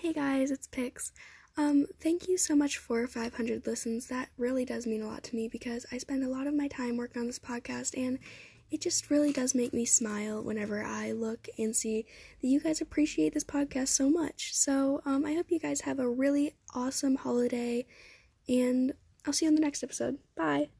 Hey guys, it's Pix. Um, thank you so much for 500 listens. That really does mean a lot to me because I spend a lot of my time working on this podcast and it just really does make me smile whenever I look and see that you guys appreciate this podcast so much. So, um, I hope you guys have a really awesome holiday and I'll see you on the next episode. Bye.